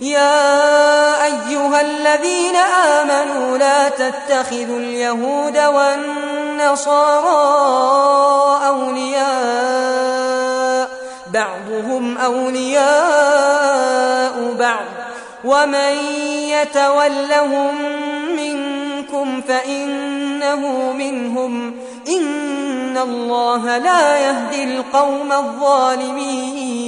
يا أيها الذين آمنوا لا تتخذوا اليهود والنصارى أولياء بعضهم أولياء بعض. ومن يتولهم منكم فإنه منهم. إن الله لا يهدي القوم الظالمين.